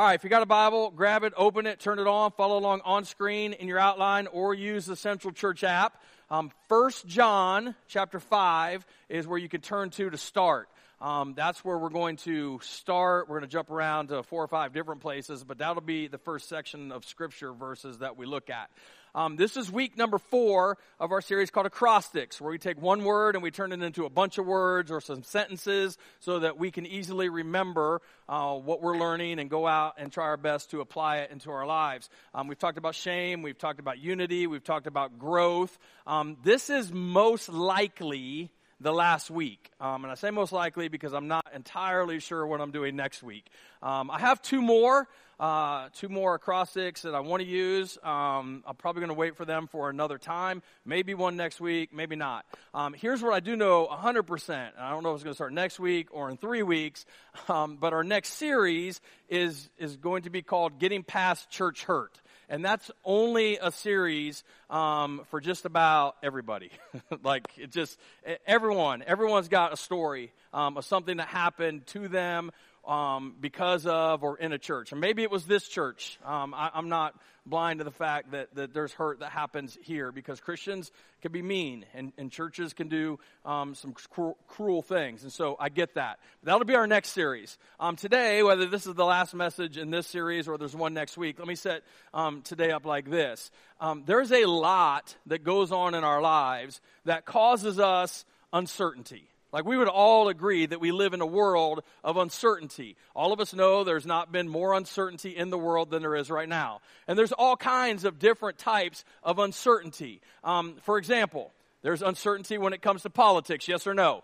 All right, if you got a Bible, grab it, open it, turn it on, follow along on screen in your outline, or use the Central Church app. Um, 1 John chapter 5 is where you can turn to to start. Um, that's where we're going to start. We're going to jump around to four or five different places, but that'll be the first section of scripture verses that we look at. Um, this is week number four of our series called Acrostics, where we take one word and we turn it into a bunch of words or some sentences so that we can easily remember uh, what we're learning and go out and try our best to apply it into our lives. Um, we've talked about shame, we've talked about unity, we've talked about growth. Um, this is most likely the last week. Um, and I say most likely because I'm not entirely sure what I'm doing next week. Um, I have two more uh, two more acrostics that I want to use. Um, I'm probably going to wait for them for another time. Maybe one next week, maybe not. Um, here's what I do know 100%. I don't know if it's going to start next week or in three weeks, um, but our next series is, is going to be called Getting Past Church Hurt and that's only a series um, for just about everybody. like it just everyone, everyone's got a story um, of something that happened to them um, because of or in a church. And maybe it was this church. Um, I, am not blind to the fact that, that there's hurt that happens here because Christians can be mean and, and churches can do um, some cruel, cruel, things. And so I get that. That'll be our next series. Um, today, whether this is the last message in this series or there's one next week, let me set um, today up like this. Um, there's a lot that goes on in our lives that causes us uncertainty. Like we would all agree that we live in a world of uncertainty. All of us know there's not been more uncertainty in the world than there is right now. And there's all kinds of different types of uncertainty. Um, for example, there's uncertainty when it comes to politics, yes or no?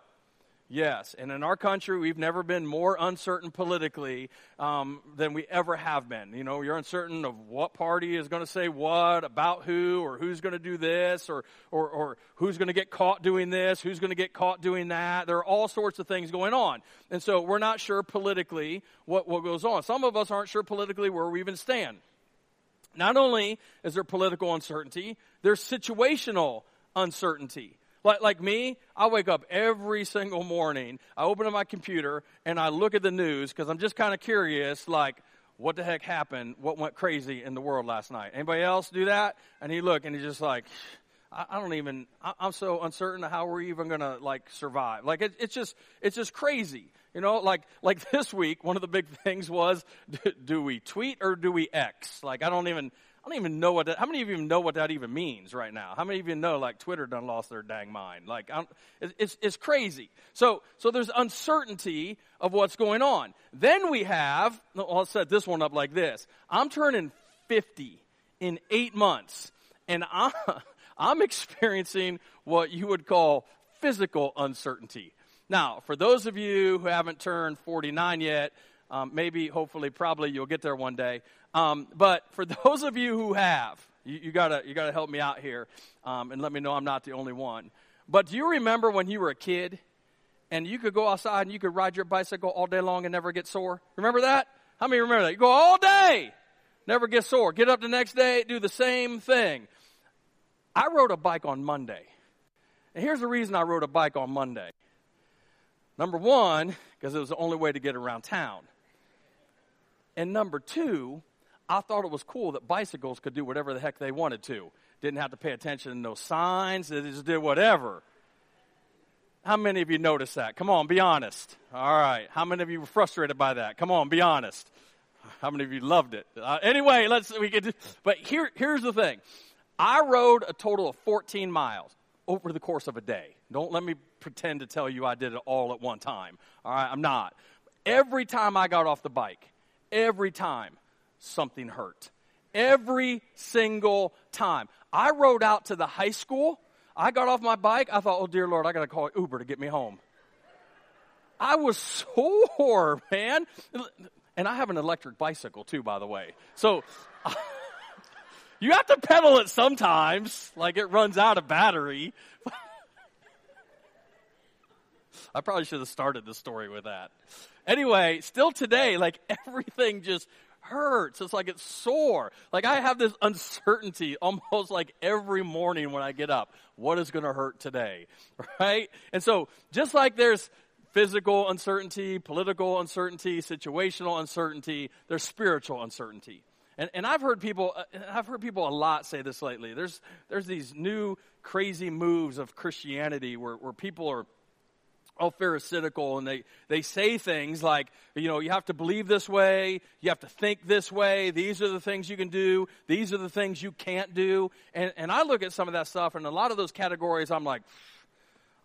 Yes, and in our country, we've never been more uncertain politically um, than we ever have been. You know, you're uncertain of what party is going to say what about who, or who's going to do this, or or, or who's going to get caught doing this, who's going to get caught doing that. There are all sorts of things going on, and so we're not sure politically what what goes on. Some of us aren't sure politically where we even stand. Not only is there political uncertainty, there's situational uncertainty. Like, like me, I wake up every single morning. I open up my computer and I look at the news because I'm just kind of curious, like, what the heck happened? What went crazy in the world last night? Anybody else do that? And he look and he's just like, I, don't even. I, am so uncertain how we're even gonna like survive. Like it, it's just, it's just crazy. You know, like like this week, one of the big things was, do, do we tweet or do we X? Like I don't even. I don't even know what that, how many of you know what that even means right now? How many of you know like Twitter done lost their dang mind? Like, it's, it's crazy. So, so there's uncertainty of what's going on. Then we have, I'll set this one up like this. I'm turning 50 in eight months and I'm, I'm experiencing what you would call physical uncertainty. Now, for those of you who haven't turned 49 yet, um, maybe, hopefully, probably you'll get there one day. Um, but for those of you who have, you, you, gotta you gotta help me out here um, and let me know I'm not the only one. But do you remember when you were a kid and you could go outside and you could ride your bicycle all day long and never get sore? Remember that? How many remember that? You go all day, never get sore. Get up the next day, do the same thing. I rode a bike on Monday. And here's the reason I rode a bike on Monday. Number one, because it was the only way to get around town. And number two, I thought it was cool that bicycles could do whatever the heck they wanted to. Didn't have to pay attention to no signs, they just did whatever. How many of you noticed that? Come on, be honest. All right. How many of you were frustrated by that? Come on, be honest. How many of you loved it? Uh, anyway, let's we get. But here, here's the thing. I rode a total of 14 miles over the course of a day. Don't let me pretend to tell you I did it all at one time. All right, I'm not. Every time I got off the bike, every time something hurt. Every single time. I rode out to the high school. I got off my bike. I thought, oh, dear Lord, I got to call Uber to get me home. I was sore, man. And I have an electric bicycle, too, by the way. So. you have to pedal it sometimes, like it runs out of battery. I probably should have started the story with that. Anyway, still today, like everything just hurts. It's like it's sore. Like I have this uncertainty almost like every morning when I get up. What is going to hurt today? Right? And so just like there's physical uncertainty, political uncertainty, situational uncertainty, there's spiritual uncertainty. And, and I've heard people, uh, I've heard people a lot say this lately. There's, there's these new crazy moves of Christianity where, where people are all pharisaical and they, they say things like, you know, you have to believe this way, you have to think this way, these are the things you can do, these are the things you can't do. And, and I look at some of that stuff and a lot of those categories, I'm like,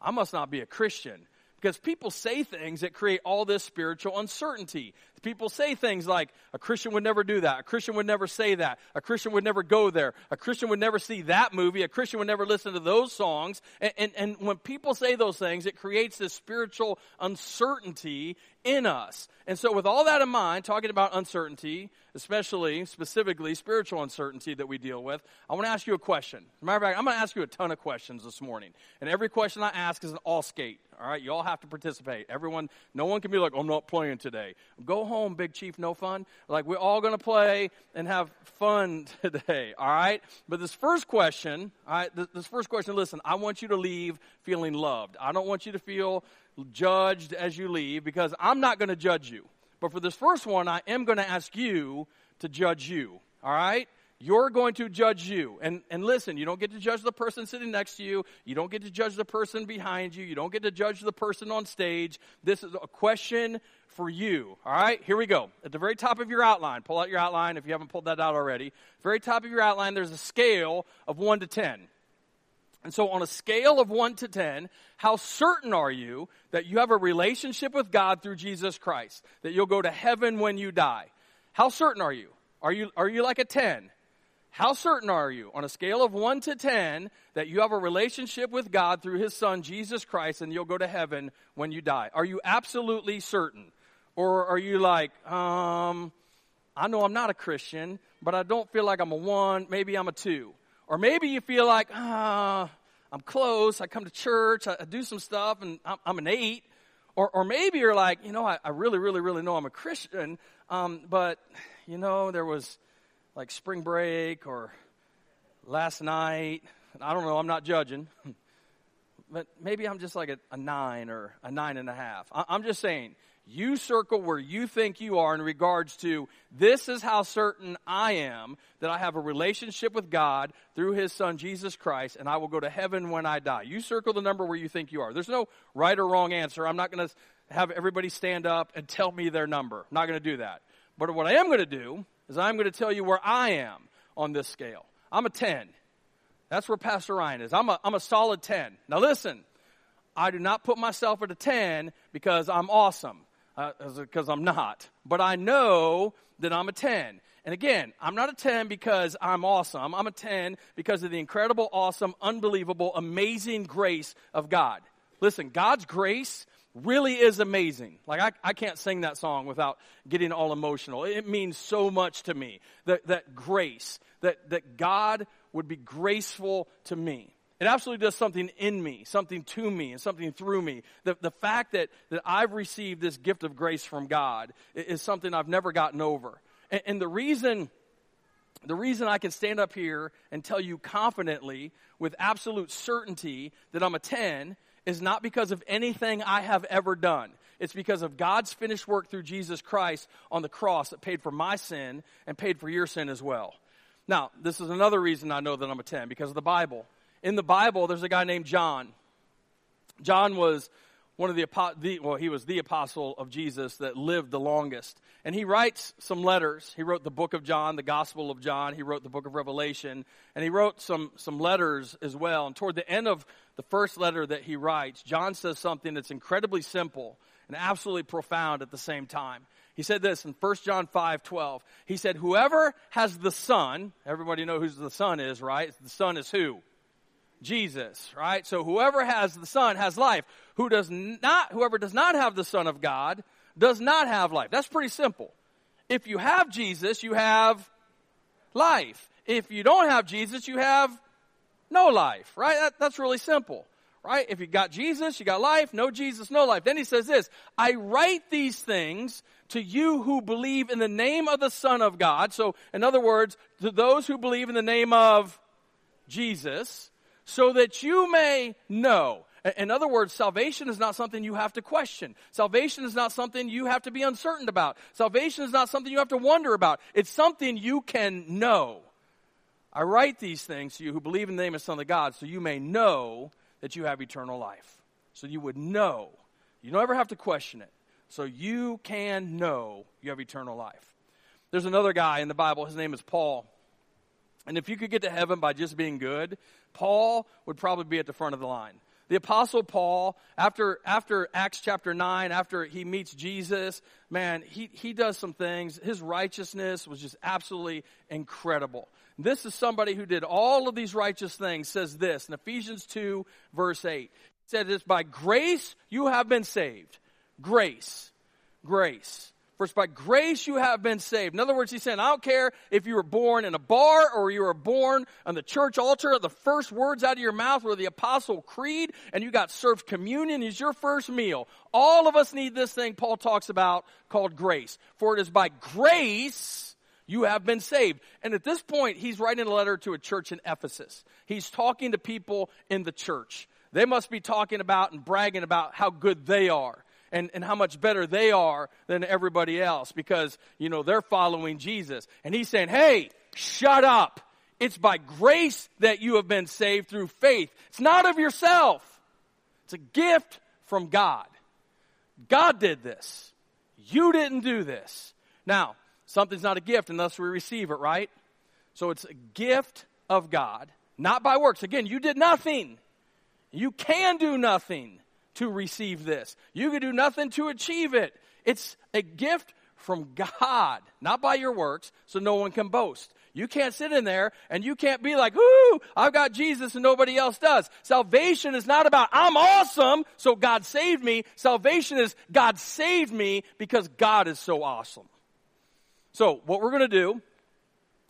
I must not be a Christian. Because people say things that create all this spiritual uncertainty. People say things like, a Christian would never do that. A Christian would never say that. A Christian would never go there. A Christian would never see that movie. A Christian would never listen to those songs. And, and, and when people say those things, it creates this spiritual uncertainty in us. And so, with all that in mind, talking about uncertainty, especially, specifically, spiritual uncertainty that we deal with, I want to ask you a question. matter of fact, I'm going to ask you a ton of questions this morning. And every question I ask is an all skate. All right, you all have to participate. Everyone, no one can be like, I'm not playing today. Go home, Big Chief, no fun. Like, we're all going to play and have fun today. All right? But this first question, all right, this, this first question, listen, I want you to leave feeling loved. I don't want you to feel judged as you leave because I'm not going to judge you. But for this first one, I am going to ask you to judge you. All right? You're going to judge you. And, and listen, you don't get to judge the person sitting next to you. You don't get to judge the person behind you. You don't get to judge the person on stage. This is a question for you. All right, here we go. At the very top of your outline, pull out your outline if you haven't pulled that out already. Very top of your outline, there's a scale of 1 to 10. And so, on a scale of 1 to 10, how certain are you that you have a relationship with God through Jesus Christ? That you'll go to heaven when you die? How certain are you? Are you, are you like a 10? How certain are you, on a scale of 1 to 10, that you have a relationship with God through His Son, Jesus Christ, and you'll go to heaven when you die? Are you absolutely certain? Or are you like, um, I know I'm not a Christian, but I don't feel like I'm a 1, maybe I'm a 2? Or maybe you feel like, ah, I'm close. I come to church. I, I do some stuff and I'm, I'm, an eight. Or, or maybe you're like, you know, I, I really, really, really know I'm a Christian. Um, but, you know, there was like spring break or last night. I don't know. I'm not judging. but maybe I'm just like a, a nine or a nine and a half. I, I'm just saying, you circle where you think you are in regards to this is how certain I am that I have a relationship with God through His Son Jesus Christ and I will go to heaven when I die. You circle the number where you think you are. There's no right or wrong answer. I'm not going to have everybody stand up and tell me their number. I'm not going to do that. But what I am going to do is I'm going to tell you where I am on this scale. I'm a 10. That's where Pastor Ryan is. I'm a, I'm a solid 10. Now listen, I do not put myself at a 10 because I'm awesome because uh, I'm not. But I know that I'm a 10. And again, I'm not a 10 because I'm awesome. I'm a 10 because of the incredible, awesome, unbelievable, amazing grace of God. Listen, God's grace really is amazing. Like, I, I can't sing that song without getting all emotional. It means so much to me that, that grace, that, that God would be graceful to me. It absolutely does something in me, something to me, and something through me. The, the fact that, that I've received this gift of grace from God is something I've never gotten over. And, and the reason, the reason I can stand up here and tell you confidently, with absolute certainty, that I'm a 10 is not because of anything I have ever done. It's because of God's finished work through Jesus Christ on the cross that paid for my sin and paid for your sin as well. Now, this is another reason I know that I'm a 10 because of the Bible in the Bible, there's a guy named John. John was one of the, the, well, he was the apostle of Jesus that lived the longest. And he writes some letters. He wrote the book of John, the Gospel of John. He wrote the book of Revelation. And he wrote some, some letters as well. And toward the end of the first letter that he writes, John says something that's incredibly simple and absolutely profound at the same time. He said this in 1 John 5 12. He said, Whoever has the Son, everybody know who the Son is, right? The Son is who? Jesus, right? So whoever has the Son has life. Who does not, whoever does not have the Son of God does not have life. That's pretty simple. If you have Jesus, you have life. If you don't have Jesus, you have no life, right? That, that's really simple, right? If you got Jesus, you got life. No Jesus, no life. Then he says this, I write these things to you who believe in the name of the Son of God. So, in other words, to those who believe in the name of Jesus, so that you may know. In other words, salvation is not something you have to question. Salvation is not something you have to be uncertain about. Salvation is not something you have to wonder about. It's something you can know. I write these things to you who believe in the name of the Son of God so you may know that you have eternal life. So you would know. You don't ever have to question it. So you can know you have eternal life. There's another guy in the Bible. His name is Paul. And if you could get to heaven by just being good, Paul would probably be at the front of the line. The apostle Paul, after, after Acts chapter 9, after he meets Jesus, man, he, he does some things. His righteousness was just absolutely incredible. This is somebody who did all of these righteous things, says this in Ephesians 2, verse 8. He said this, by grace you have been saved. Grace. Grace. For by grace you have been saved. In other words, he's saying, I don't care if you were born in a bar or you were born on the church altar, the first words out of your mouth were the apostle creed and you got served communion is your first meal. All of us need this thing Paul talks about called grace. For it is by grace you have been saved. And at this point, he's writing a letter to a church in Ephesus. He's talking to people in the church. They must be talking about and bragging about how good they are and, and how much better they are than everybody else because, you know, they're following Jesus. And he's saying, hey, shut up. It's by grace that you have been saved through faith. It's not of yourself. It's a gift from God. God did this. You didn't do this. Now, something's not a gift unless we receive it, right? So it's a gift of God, not by works. Again, you did nothing. You can do nothing to receive this. You can do nothing to achieve it. It's a gift from God, not by your works, so no one can boast. You can't sit in there and you can't be like, ooh, I've got Jesus and nobody else does. Salvation is not about, I'm awesome, so God saved me. Salvation is, God saved me because God is so awesome. So, what we're going to do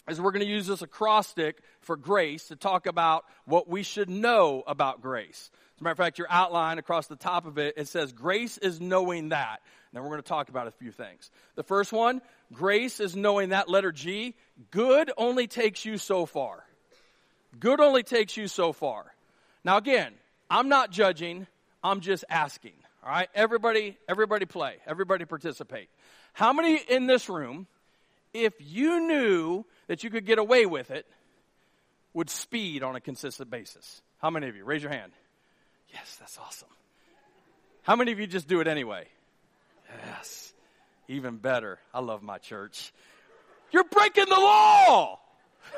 is we're going to use this acrostic for grace to talk about what we should know about grace. As a matter of fact, your outline across the top of it, it says, Grace is knowing that. Now we're going to talk about a few things. The first one, grace is knowing that letter G. Good only takes you so far. Good only takes you so far. Now again, I'm not judging, I'm just asking. All right? Everybody, everybody play. Everybody participate. How many in this room, if you knew that you could get away with it, would speed on a consistent basis? How many of you? Raise your hand. Yes, that's awesome. How many of you just do it anyway? Yes. Even better. I love my church. You're breaking the law.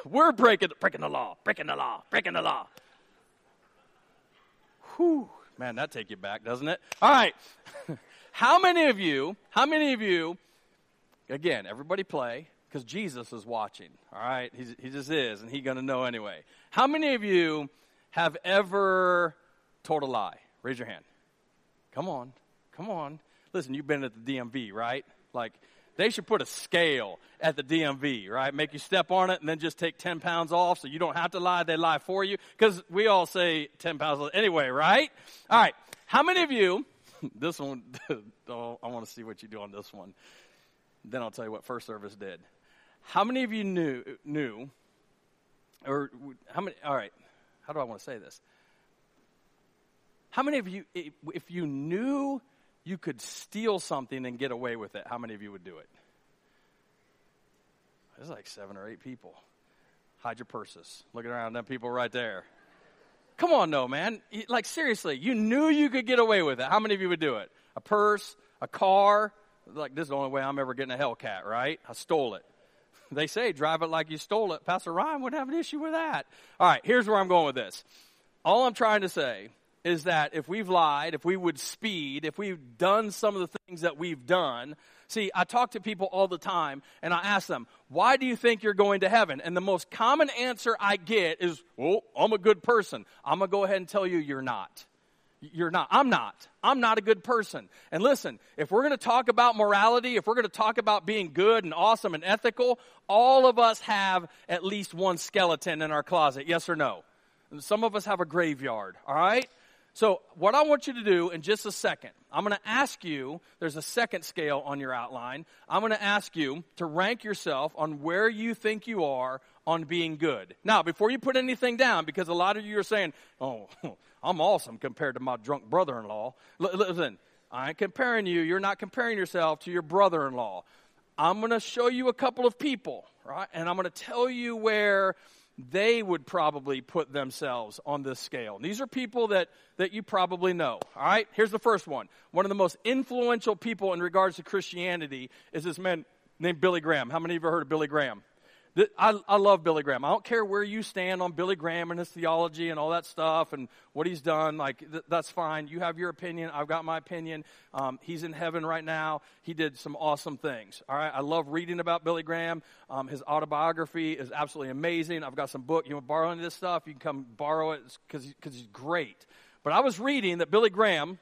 We're breaking breaking the law, breaking the law, breaking the law. Whew. Man, that take you back, doesn't it? All right. how many of you, how many of you, again, everybody play, because Jesus is watching. All right? He's, he just is, and he's going to know anyway. How many of you have ever told a lie? Raise your hand. Come on. Come on. Listen, you've been at the DMV, right? Like, they should put a scale at the DMV, right? Make you step on it and then just take 10 pounds off so you don't have to lie. They lie for you. Because we all say 10 pounds anyway, right? All right. How many of you, this one, oh, I want to see what you do on this one. Then I'll tell you what first service did. How many of you knew, knew, or how many, all right, how do I want to say this? How many of you, if you knew you could steal something and get away with it, how many of you would do it? There's like seven or eight people. Hide your purses. Looking around, them people right there. Come on, no, man. Like, seriously, you knew you could get away with it. How many of you would do it? A purse, a car. Like, this is the only way I'm ever getting a Hellcat, right? I stole it. They say drive it like you stole it. Pastor Ryan wouldn't have an issue with that. All right, here's where I'm going with this. All I'm trying to say is that if we've lied, if we would speed, if we've done some of the things that we've done, see, I talk to people all the time and I ask them, why do you think you're going to heaven? And the most common answer I get is, well, I'm a good person. I'm going to go ahead and tell you you're not. You're not. I'm not. I'm not a good person. And listen, if we're going to talk about morality, if we're going to talk about being good and awesome and ethical, all of us have at least one skeleton in our closet. Yes or no? some of us have a graveyard, all right? So, what I want you to do in just a second, I'm going to ask you, there's a second scale on your outline. I'm going to ask you to rank yourself on where you think you are on being good. Now, before you put anything down, because a lot of you are saying, oh, I'm awesome compared to my drunk brother in law. Listen, I ain't comparing you. You're not comparing yourself to your brother in law. I'm going to show you a couple of people, right? And I'm going to tell you where they would probably put themselves on this scale. And these are people that, that you probably know. All right, here's the first one. One of the most influential people in regards to Christianity is this man named Billy Graham. How many of you have heard of Billy Graham? I, I love Billy Graham. I don't care where you stand on Billy Graham and his theology and all that stuff and what he's done. Like, th- that's fine. You have your opinion. I've got my opinion. Um, he's in heaven right now. He did some awesome things. All right. I love reading about Billy Graham. Um, his autobiography is absolutely amazing. I've got some book. You want to borrow any of this stuff? You can come borrow it because he's great. But I was reading that Billy Graham,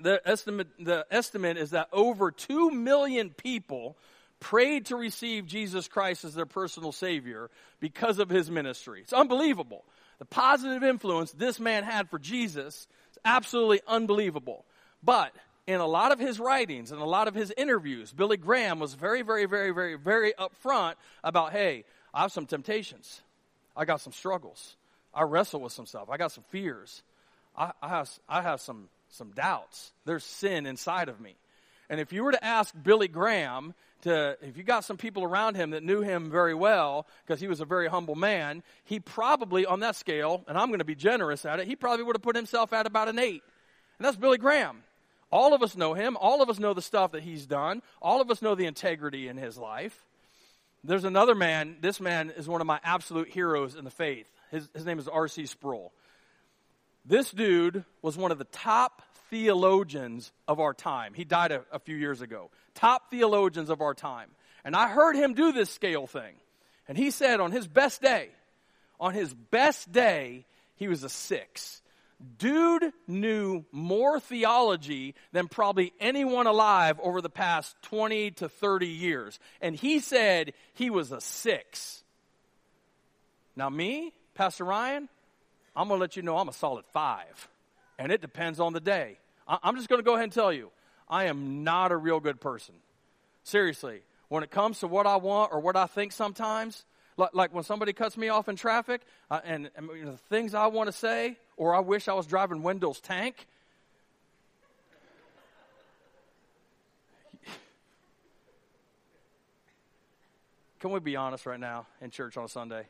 the estimate, the estimate is that over 2 million people prayed to receive Jesus Christ as their personal Savior because of his ministry. It's unbelievable. The positive influence this man had for Jesus is absolutely unbelievable. But in a lot of his writings and a lot of his interviews, Billy Graham was very, very, very, very, very upfront about hey, I have some temptations, I got some struggles, I wrestle with some stuff, I got some fears, I, I have, I have some, some doubts. There's sin inside of me. And if you were to ask Billy Graham to, if you got some people around him that knew him very well, because he was a very humble man, he probably, on that scale, and I'm going to be generous at it, he probably would have put himself at about an eight. And that's Billy Graham. All of us know him. All of us know the stuff that he's done. All of us know the integrity in his life. There's another man. This man is one of my absolute heroes in the faith. His, his name is R.C. Sproul. This dude was one of the top theologians of our time. He died a, a few years ago. Top theologians of our time. And I heard him do this scale thing. And he said on his best day, on his best day, he was a six. Dude knew more theology than probably anyone alive over the past 20 to 30 years. And he said he was a six. Now, me, Pastor Ryan, I'm going to let you know I'm a solid five and it depends on the day. I'm just going to go ahead and tell you, I am not a real good person. Seriously, when it comes to what I want or what I think sometimes, like, like when somebody cuts me off in traffic uh, and, and you know, the things I want to say, or I wish I was driving Wendell's tank. Can we be honest right now in church on a Sunday?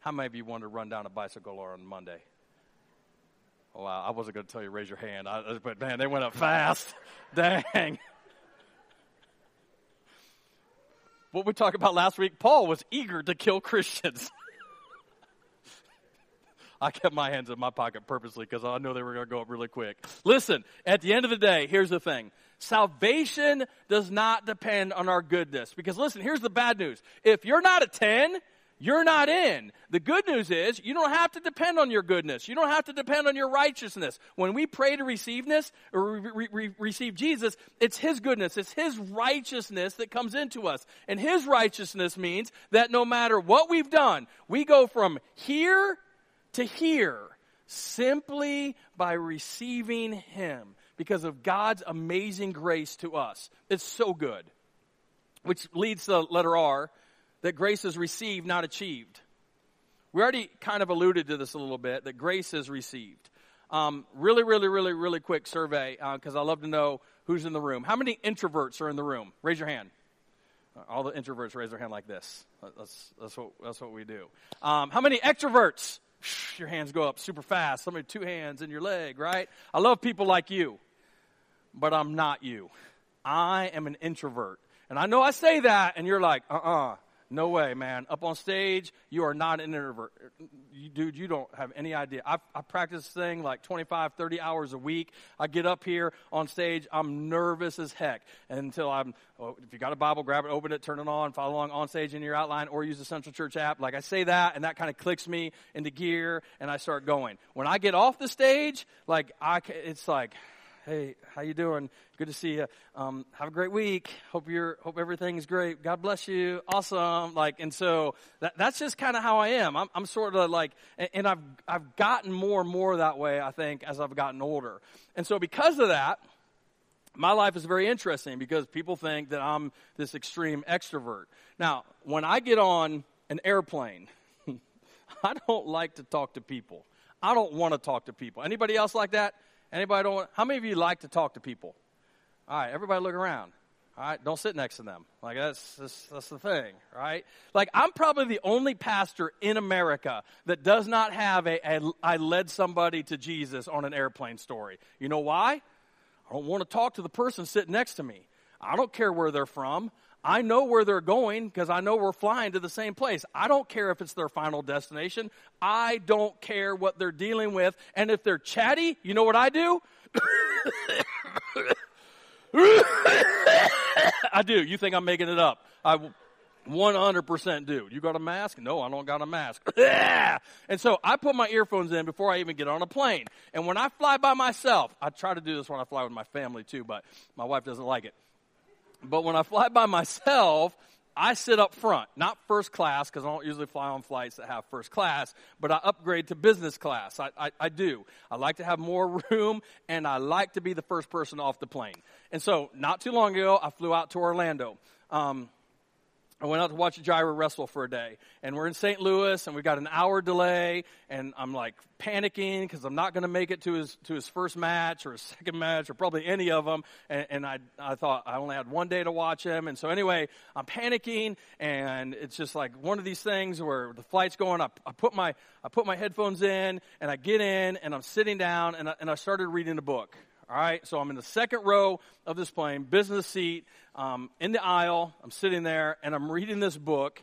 How many of you want to run down a bicycle or on Monday? Wow, I wasn't going to tell you raise your hand, I, but man, they went up fast. Dang. What we talked about last week, Paul was eager to kill Christians. I kept my hands in my pocket purposely because I know they were going to go up really quick. Listen, at the end of the day, here's the thing. Salvation does not depend on our goodness. Because listen, here's the bad news. If you're not a 10, you're not in. The good news is you don't have to depend on your goodness. You don't have to depend on your righteousness. When we pray to receive this or re- re- receive Jesus, it's His goodness, it's His righteousness that comes into us. And His righteousness means that no matter what we've done, we go from here to here simply by receiving Him because of God's amazing grace to us. It's so good. Which leads to letter R that grace is received, not achieved. We already kind of alluded to this a little bit that grace is received. Um, really, really, really, really quick survey because uh, I love to know who's in the room. How many introverts are in the room? Raise your hand. All the introverts raise their hand like this. That's, that's, what, that's what we do. Um, how many extroverts? Your hands go up super fast. Somebody two hands in your leg, right? I love people like you, but I'm not you. I am an introvert. And I know I say that, and you're like, uh uh-uh, uh no way, man. Up on stage, you are not an introvert. You, dude, you don't have any idea. I, I practice this thing like 25, 30 hours a week. I get up here on stage, I'm nervous as heck until I'm, well, if you got a Bible, grab it, open it, turn it on, follow along on stage in your outline, or use the Central Church app. Like I say that, and that kind of clicks me into gear, and I start going. When I get off the stage, like I, it's like, Hey, how you doing? Good to see you. Um, have a great week. Hope you're hope everything's great. God bless you. Awesome. Like, and so that, that's just kind of how I am. I'm, I'm sort of like, and, and I've I've gotten more and more that way. I think as I've gotten older, and so because of that, my life is very interesting because people think that I'm this extreme extrovert. Now, when I get on an airplane, I don't like to talk to people. I don't want to talk to people. Anybody else like that? Anybody don't how many of you like to talk to people? All right, everybody look around. All right, don't sit next to them. Like that's, that's that's the thing, right? Like I'm probably the only pastor in America that does not have a, a I led somebody to Jesus on an airplane story. You know why? I don't want to talk to the person sitting next to me. I don't care where they're from. I know where they're going because I know we're flying to the same place. I don't care if it's their final destination. I don't care what they're dealing with. And if they're chatty, you know what I do? I do. You think I'm making it up. I 100% do. You got a mask? No, I don't got a mask. and so I put my earphones in before I even get on a plane. And when I fly by myself, I try to do this when I fly with my family too, but my wife doesn't like it. But when I fly by myself, I sit up front, not first class, because I don't usually fly on flights that have first class, but I upgrade to business class. I, I, I, do. I like to have more room, and I like to be the first person off the plane. And so, not too long ago, I flew out to Orlando. Um, I went out to watch Jairo wrestle for a day. And we're in St. Louis, and we've got an hour delay, and I'm like panicking because I'm not going to make it to his, to his first match or his second match or probably any of them. And, and I, I thought I only had one day to watch him. And so anyway, I'm panicking, and it's just like one of these things where the flight's going up. I put my, I put my headphones in, and I get in, and I'm sitting down, and I, and I started reading a book. All right, so I'm in the second row of this plane, business seat, um, in the aisle. I'm sitting there and I'm reading this book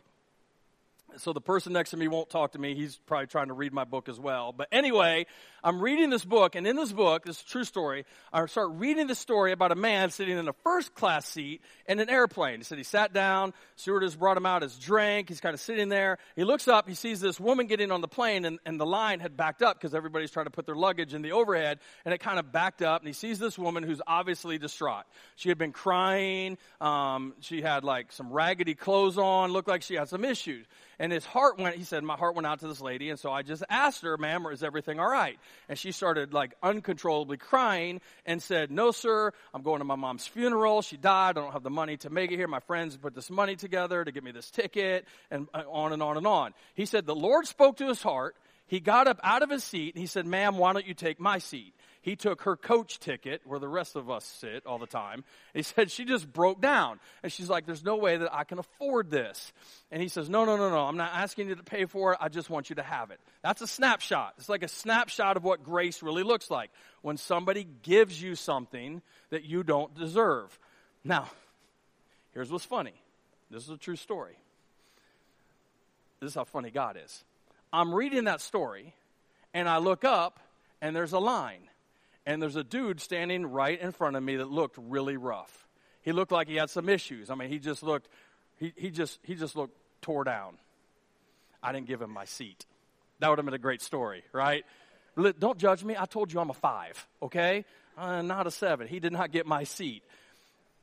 so the person next to me won't talk to me. He's probably trying to read my book as well. But anyway, I'm reading this book, and in this book, this true story, I start reading the story about a man sitting in a first class seat in an airplane. He said he sat down, stewardess brought him out his drink, he's kind of sitting there. He looks up, he sees this woman getting on the plane, and, and the line had backed up because everybody's trying to put their luggage in the overhead, and it kind of backed up, and he sees this woman who's obviously distraught. She had been crying, um, she had like some raggedy clothes on, looked like she had some issues. And his heart went, he said, my heart went out to this lady. And so I just asked her, ma'am, is everything all right? And she started like uncontrollably crying and said, no, sir, I'm going to my mom's funeral. She died. I don't have the money to make it here. My friends put this money together to get me this ticket and uh, on and on and on. He said, the Lord spoke to his heart. He got up out of his seat and he said, ma'am, why don't you take my seat? He took her coach ticket, where the rest of us sit all the time. He said she just broke down. And she's like, There's no way that I can afford this. And he says, No, no, no, no. I'm not asking you to pay for it. I just want you to have it. That's a snapshot. It's like a snapshot of what grace really looks like when somebody gives you something that you don't deserve. Now, here's what's funny this is a true story. This is how funny God is. I'm reading that story, and I look up, and there's a line and there's a dude standing right in front of me that looked really rough. He looked like he had some issues. I mean, he just looked, he, he just he just looked tore down. I didn't give him my seat. That would have been a great story, right? Don't judge me. I told you I'm a five, okay? Uh, not a seven. He did not get my seat.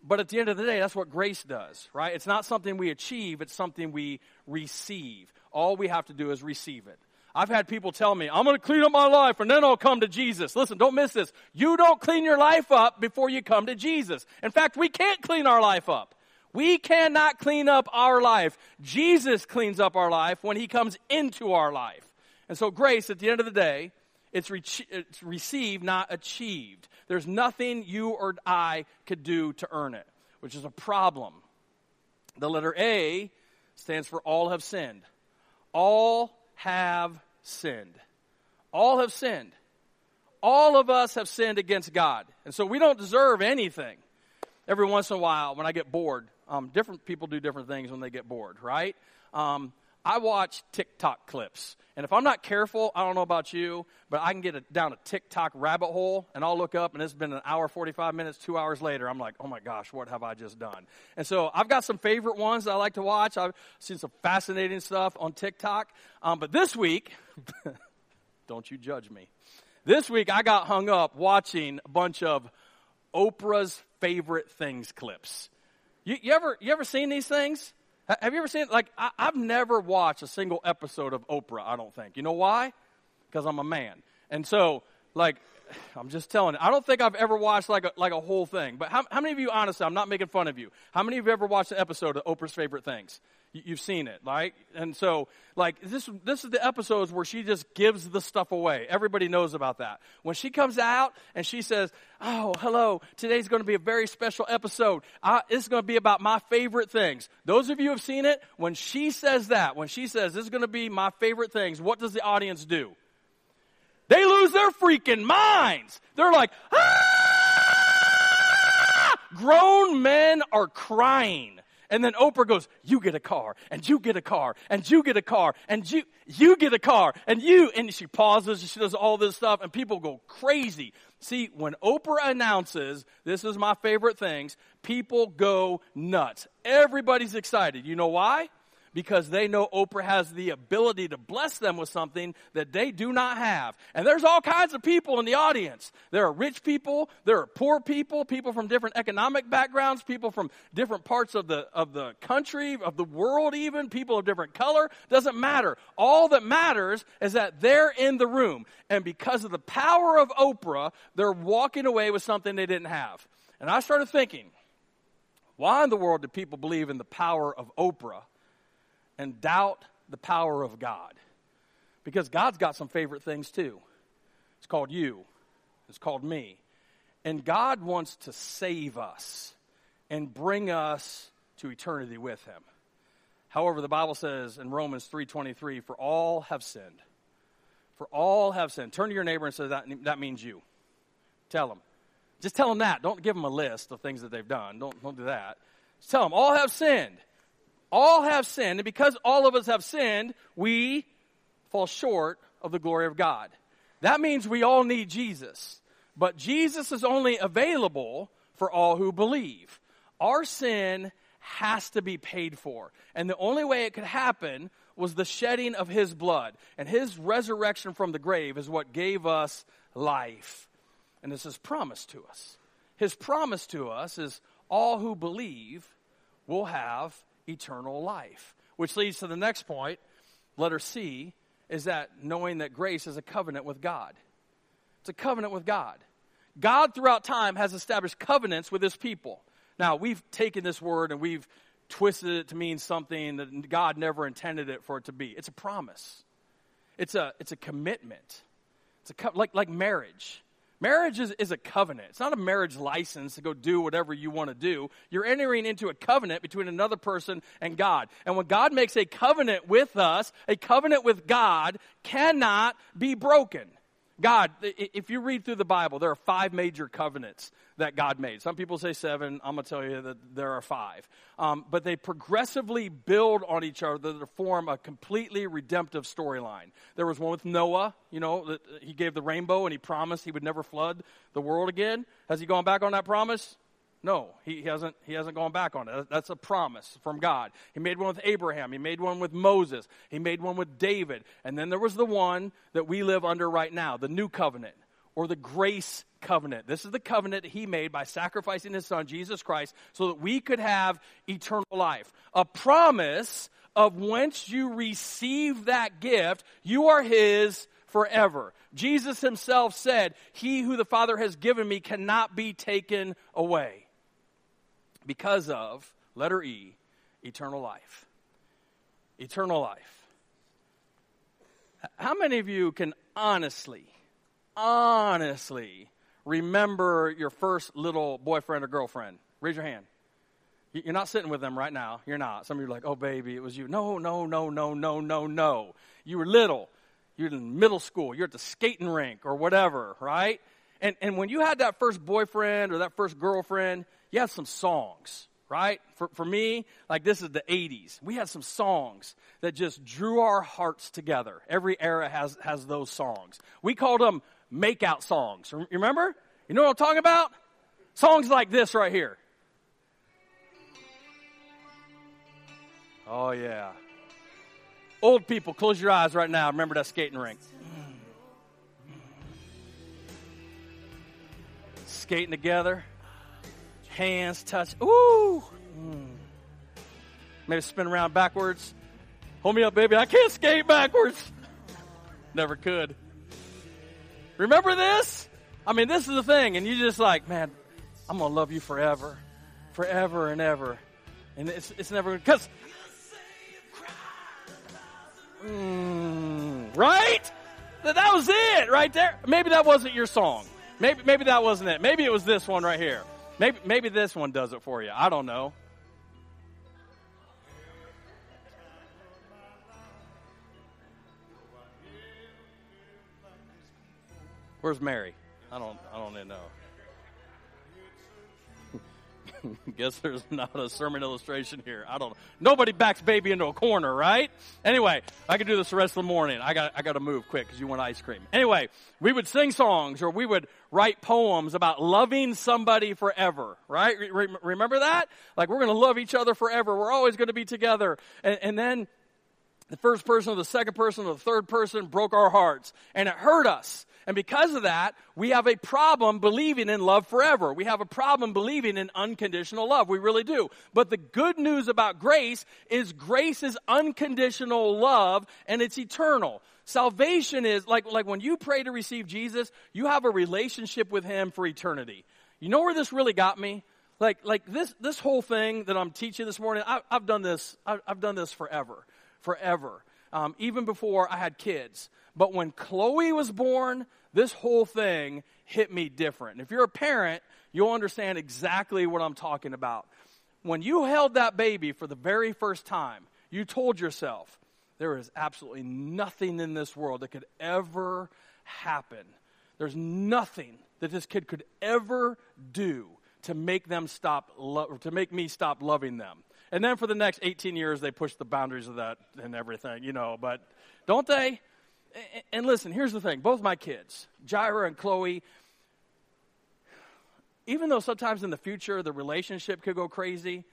But at the end of the day, that's what grace does, right? It's not something we achieve, it's something we receive. All we have to do is receive it. I've had people tell me, I'm going to clean up my life and then I'll come to Jesus. Listen, don't miss this. You don't clean your life up before you come to Jesus. In fact, we can't clean our life up. We cannot clean up our life. Jesus cleans up our life when he comes into our life. And so grace, at the end of the day, it's, re- it's received, not achieved. There's nothing you or I could do to earn it, which is a problem. The letter A stands for all have sinned. All have sinned. All have sinned. All of us have sinned against God. And so we don't deserve anything. Every once in a while, when I get bored, um, different people do different things when they get bored, right? Um, I watch TikTok clips. And if I'm not careful, I don't know about you, but I can get a, down a TikTok rabbit hole and I'll look up and it's been an hour, 45 minutes, two hours later. I'm like, oh my gosh, what have I just done? And so I've got some favorite ones I like to watch. I've seen some fascinating stuff on TikTok. Um, but this week, don't you judge me. This week I got hung up watching a bunch of Oprah's favorite things clips. You, you ever you ever seen these things? Uh, have you ever seen like I, I've never watched a single episode of Oprah. I don't think. You know why? Because I'm a man, and so like I'm just telling you, I don't think I've ever watched like a, like a whole thing. But how, how many of you, honestly, I'm not making fun of you. How many of you ever watched an episode of Oprah's Favorite Things? You, you've seen it, right? And so, like, this, this is the episodes where she just gives the stuff away. Everybody knows about that. When she comes out and she says, Oh, hello, today's going to be a very special episode. Uh, it's going to be about my favorite things. Those of you have seen it, when she says that, when she says, This is going to be my favorite things, what does the audience do? They lose their freaking minds. They're like, ah! Grown men are crying. And then Oprah goes, you get a car, and you get a car, and you get a car, and you, you get a car, and you, and she pauses, and she does all this stuff, and people go crazy. See, when Oprah announces, this is my favorite things, people go nuts. Everybody's excited. You know why? Because they know Oprah has the ability to bless them with something that they do not have. And there's all kinds of people in the audience. There are rich people, there are poor people, people from different economic backgrounds, people from different parts of the of the country, of the world even, people of different color, doesn't matter. All that matters is that they're in the room. And because of the power of Oprah, they're walking away with something they didn't have. And I started thinking, why in the world do people believe in the power of Oprah and doubt the power of God. Because God's got some favorite things too. It's called you, it's called me. And God wants to save us and bring us to eternity with him. However, the Bible says in Romans 3:23, "For all have sinned." For all have sinned. Turn to your neighbor and say that that means you. Tell them. Just tell them that. Don't give them a list of things that they've done. Don't, don't do that. Just tell them all have sinned all have sinned, and because all of us have sinned, we fall short of the glory of God. That means we all need Jesus. But Jesus is only available for all who believe. Our sin has to be paid for. And the only way it could happen was the shedding of his blood. And his resurrection from the grave is what gave us life. And this is promised to us. His promise to us is all who believe will have eternal life. Which leads to the next point, letter C, is that knowing that grace is a covenant with God. It's a covenant with God. God throughout time has established covenants with his people. Now, we've taken this word and we've twisted it to mean something that God never intended it for it to be. It's a promise. It's a, it's a commitment. It's a co- like, like marriage. Marriage is, is a covenant. It's not a marriage license to go do whatever you want to do. You're entering into a covenant between another person and God. And when God makes a covenant with us, a covenant with God cannot be broken. God, if you read through the Bible, there are five major covenants that God made. Some people say seven. I'm going to tell you that there are five. Um, but they progressively build on each other to form a completely redemptive storyline. There was one with Noah, you know, that he gave the rainbow and he promised he would never flood the world again. Has he gone back on that promise? No, he hasn't, he hasn't gone back on it. That's a promise from God. He made one with Abraham. He made one with Moses. He made one with David. And then there was the one that we live under right now, the new covenant or the grace covenant. This is the covenant he made by sacrificing his son, Jesus Christ, so that we could have eternal life. A promise of once you receive that gift, you are his forever. Jesus himself said, He who the Father has given me cannot be taken away because of, letter E, eternal life. Eternal life. How many of you can honestly, honestly remember your first little boyfriend or girlfriend? Raise your hand. You're not sitting with them right now. You're not. Some of you are like, oh, baby, it was you. No, no, no, no, no, no, no. You were little. You're in middle school. You're at the skating rink or whatever, right? And, and when you had that first boyfriend or that first girlfriend, you have some songs, right? For, for me, like this is the 80s. We had some songs that just drew our hearts together. Every era has, has those songs. We called them makeout songs. You remember? You know what I'm talking about? Songs like this right here. Oh, yeah. Old people, close your eyes right now. Remember that skating rink. Skating together Hands touch. Ooh. Mm. Maybe spin around backwards. Hold me up, baby. I can't skate backwards. Never could. Remember this? I mean, this is the thing, and you just like, man, I'm gonna love you forever, forever and ever, and it's it's never gonna because, mm, right? That, that was it right there. Maybe that wasn't your song. Maybe maybe that wasn't it. Maybe it was this one right here. Maybe maybe this one does it for you. I don't know. Where's Mary? I don't. I don't even know. Guess there's not a sermon illustration here. I don't know. Nobody backs baby into a corner, right? Anyway, I could do this the rest of the morning. I got I got to move quick because you want ice cream. Anyway, we would sing songs or we would write poems about loving somebody forever, right? Re- remember that? Like we're going to love each other forever. We're always going to be together. And, and then the first person or the second person or the third person broke our hearts and it hurt us. And because of that, we have a problem believing in love forever. We have a problem believing in unconditional love. We really do. But the good news about grace is grace is unconditional love and it's eternal. Salvation is like, like when you pray to receive Jesus, you have a relationship with Him for eternity. You know where this really got me? Like, like this, this whole thing that I'm teaching this morning, I, have done this, I, I've done this forever, forever. Um, even before I had kids. But when Chloe was born, this whole thing hit me different. And if you're a parent, you'll understand exactly what I'm talking about. When you held that baby for the very first time, you told yourself, there is absolutely nothing in this world that could ever happen. There's nothing that this kid could ever do to make them stop lo- to make me stop loving them. And then for the next 18 years they push the boundaries of that and everything, you know, but don't they? and listen, here's the thing both my kids, Jaira and Chloe, even though sometimes in the future the relationship could go crazy,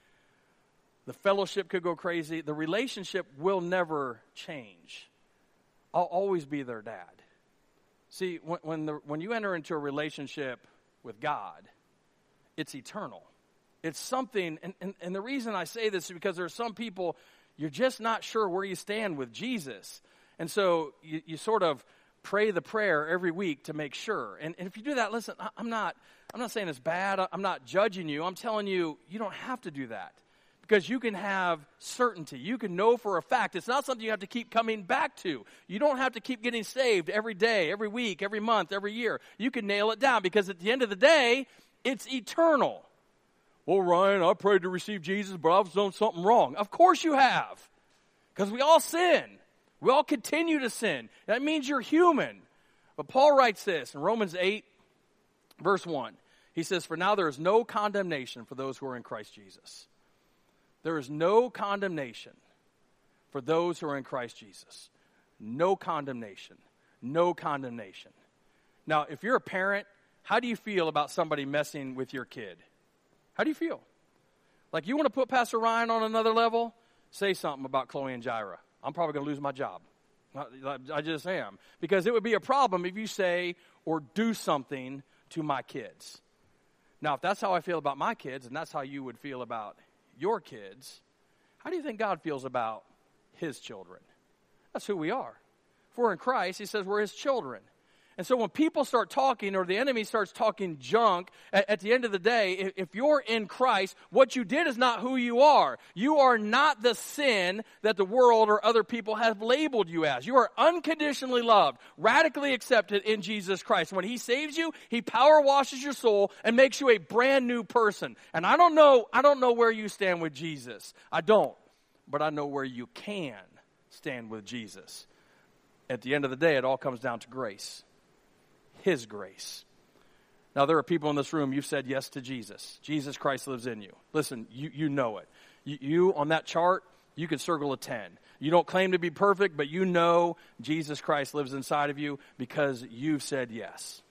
the fellowship could go crazy, the relationship will never change. I'll always be their dad. See, when, when, the, when you enter into a relationship with God, it's eternal. It's something, and, and, and the reason I say this is because there are some people, you're just not sure where you stand with Jesus. And so you, you sort of pray the prayer every week to make sure. And, and if you do that, listen, I, I'm not, I'm not saying it's bad. I'm not judging you. I'm telling you, you don't have to do that because you can have certainty. You can know for a fact. It's not something you have to keep coming back to. You don't have to keep getting saved every day, every week, every month, every year. You can nail it down because at the end of the day, it's eternal. Well, Ryan, I prayed to receive Jesus, but I've done something wrong. Of course you have. Because we all sin. We all continue to sin. That means you're human. But Paul writes this in Romans 8, verse 1. He says, For now there is no condemnation for those who are in Christ Jesus. There is no condemnation for those who are in Christ Jesus. No condemnation. No condemnation. Now, if you're a parent, how do you feel about somebody messing with your kid? How do you feel? Like you want to put Pastor Ryan on another level? Say something about Chloe and Jira. I'm probably going to lose my job. I just am. Because it would be a problem if you say or do something to my kids. Now, if that's how I feel about my kids, and that's how you would feel about your kids, how do you think God feels about his children? That's who we are. If we're in Christ, he says we're his children. And so when people start talking or the enemy starts talking junk, at, at, the end of the day, if, if you're in Christ, what you did is not who you are. You are not the sin that the world or other people have labeled you as. You are unconditionally loved, radically accepted in Jesus Christ. When he saves you, he power washes your soul and makes you a brand new person. And I don't know, I don't know where you stand with Jesus. I don't. But I know where you can stand with Jesus. At the end of the day, it all comes down to grace. His grace. Now, there are people in this room, you've said yes to Jesus. Jesus Christ lives in you. Listen, you, you know it. You, you, on that chart, you can circle a 10. You don't claim to be perfect, but you know Jesus Christ lives inside of you because you've said yes.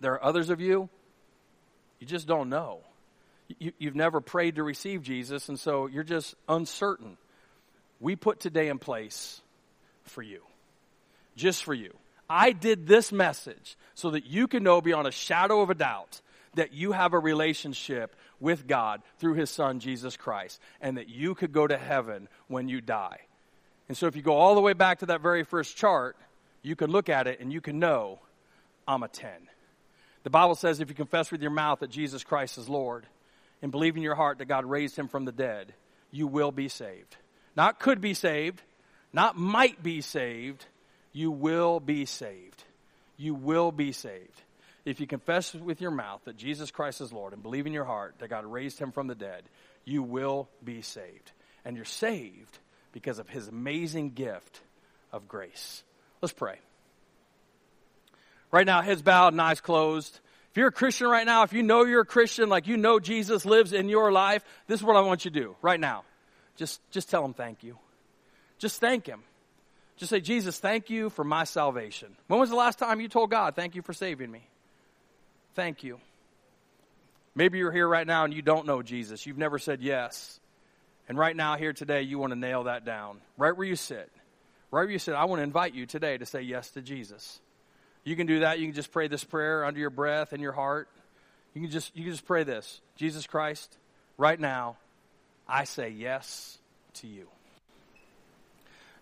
There are others of you, you just don't know. You, you've never prayed to receive Jesus, and so you're just uncertain. We put today in place for you, just for you. I did this message so that you can know beyond a shadow of a doubt that you have a relationship with God through his son, Jesus Christ, and that you could go to heaven when you die. And so if you go all the way back to that very first chart, you can look at it and you can know I'm a 10. The Bible says if you confess with your mouth that Jesus Christ is Lord and believe in your heart that God raised him from the dead, you will be saved. Not could be saved, not might be saved, you will be saved. You will be saved. If you confess with your mouth that Jesus Christ is Lord and believe in your heart that God raised him from the dead, you will be saved. And you're saved because of his amazing gift of grace. Let's pray. Right now, heads bowed and eyes closed. If you're a Christian right now, if you know you're a Christian, like you know Jesus lives in your life, this is what I want you to do right now. Just, just tell him thank you. Just thank him. Just say, Jesus, thank you for my salvation. When was the last time you told God, thank you for saving me? Thank you. Maybe you're here right now and you don't know Jesus. You've never said yes. And right now, here today, you want to nail that down. Right where you sit. Right where you sit, I want to invite you today to say yes to Jesus. You can do that. You can just pray this prayer under your breath in your heart. You can just you can just pray this. Jesus Christ, right now, I say yes to you.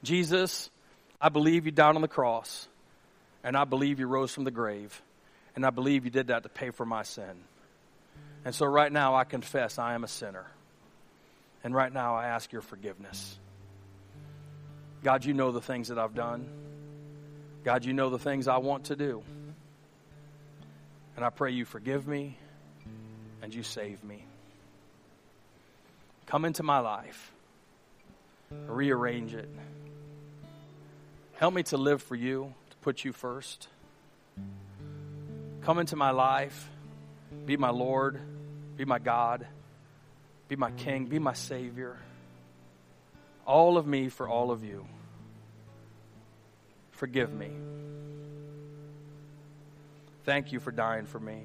Jesus, I believe you died on the cross, and I believe you rose from the grave, and I believe you did that to pay for my sin. And so right now I confess I am a sinner. And right now I ask your forgiveness. God, you know the things that I've done. God, you know the things I want to do. And I pray you forgive me and you save me. Come into my life, rearrange it. Help me to live for you, to put you first. Come into my life, be my Lord, be my God, be my King, be my Savior. All of me for all of you. Forgive me. Thank you for dying for me.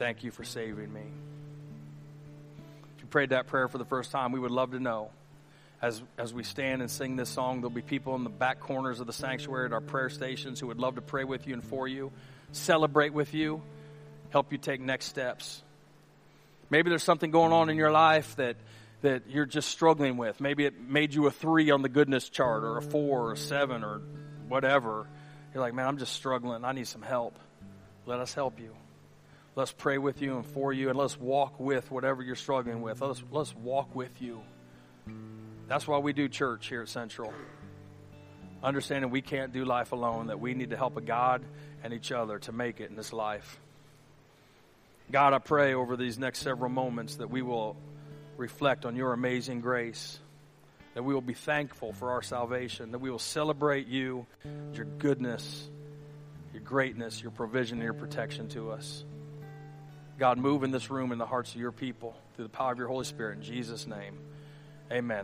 Thank you for saving me. If you prayed that prayer for the first time, we would love to know. As, as we stand and sing this song, there'll be people in the back corners of the sanctuary at our prayer stations who would love to pray with you and for you, celebrate with you, help you take next steps. Maybe there's something going on in your life that that you're just struggling with. Maybe it made you a three on the goodness chart, or a four, or a seven, or whatever. You're like, man, I'm just struggling. I need some help. Let us help you. Let's pray with you and for you, and let's walk with whatever you're struggling with. Let's, let's walk with you. That's why we do church here at Central. Understanding we can't do life alone, that we need to help a God and each other to make it in this life. God, I pray over these next several moments that we will reflect on your amazing grace, that we will be thankful for our salvation, that we will celebrate you, your goodness, your greatness, your provision, and your protection to us. God, move in this room in the hearts of your people through the power of your Holy Spirit. In Jesus' name, amen.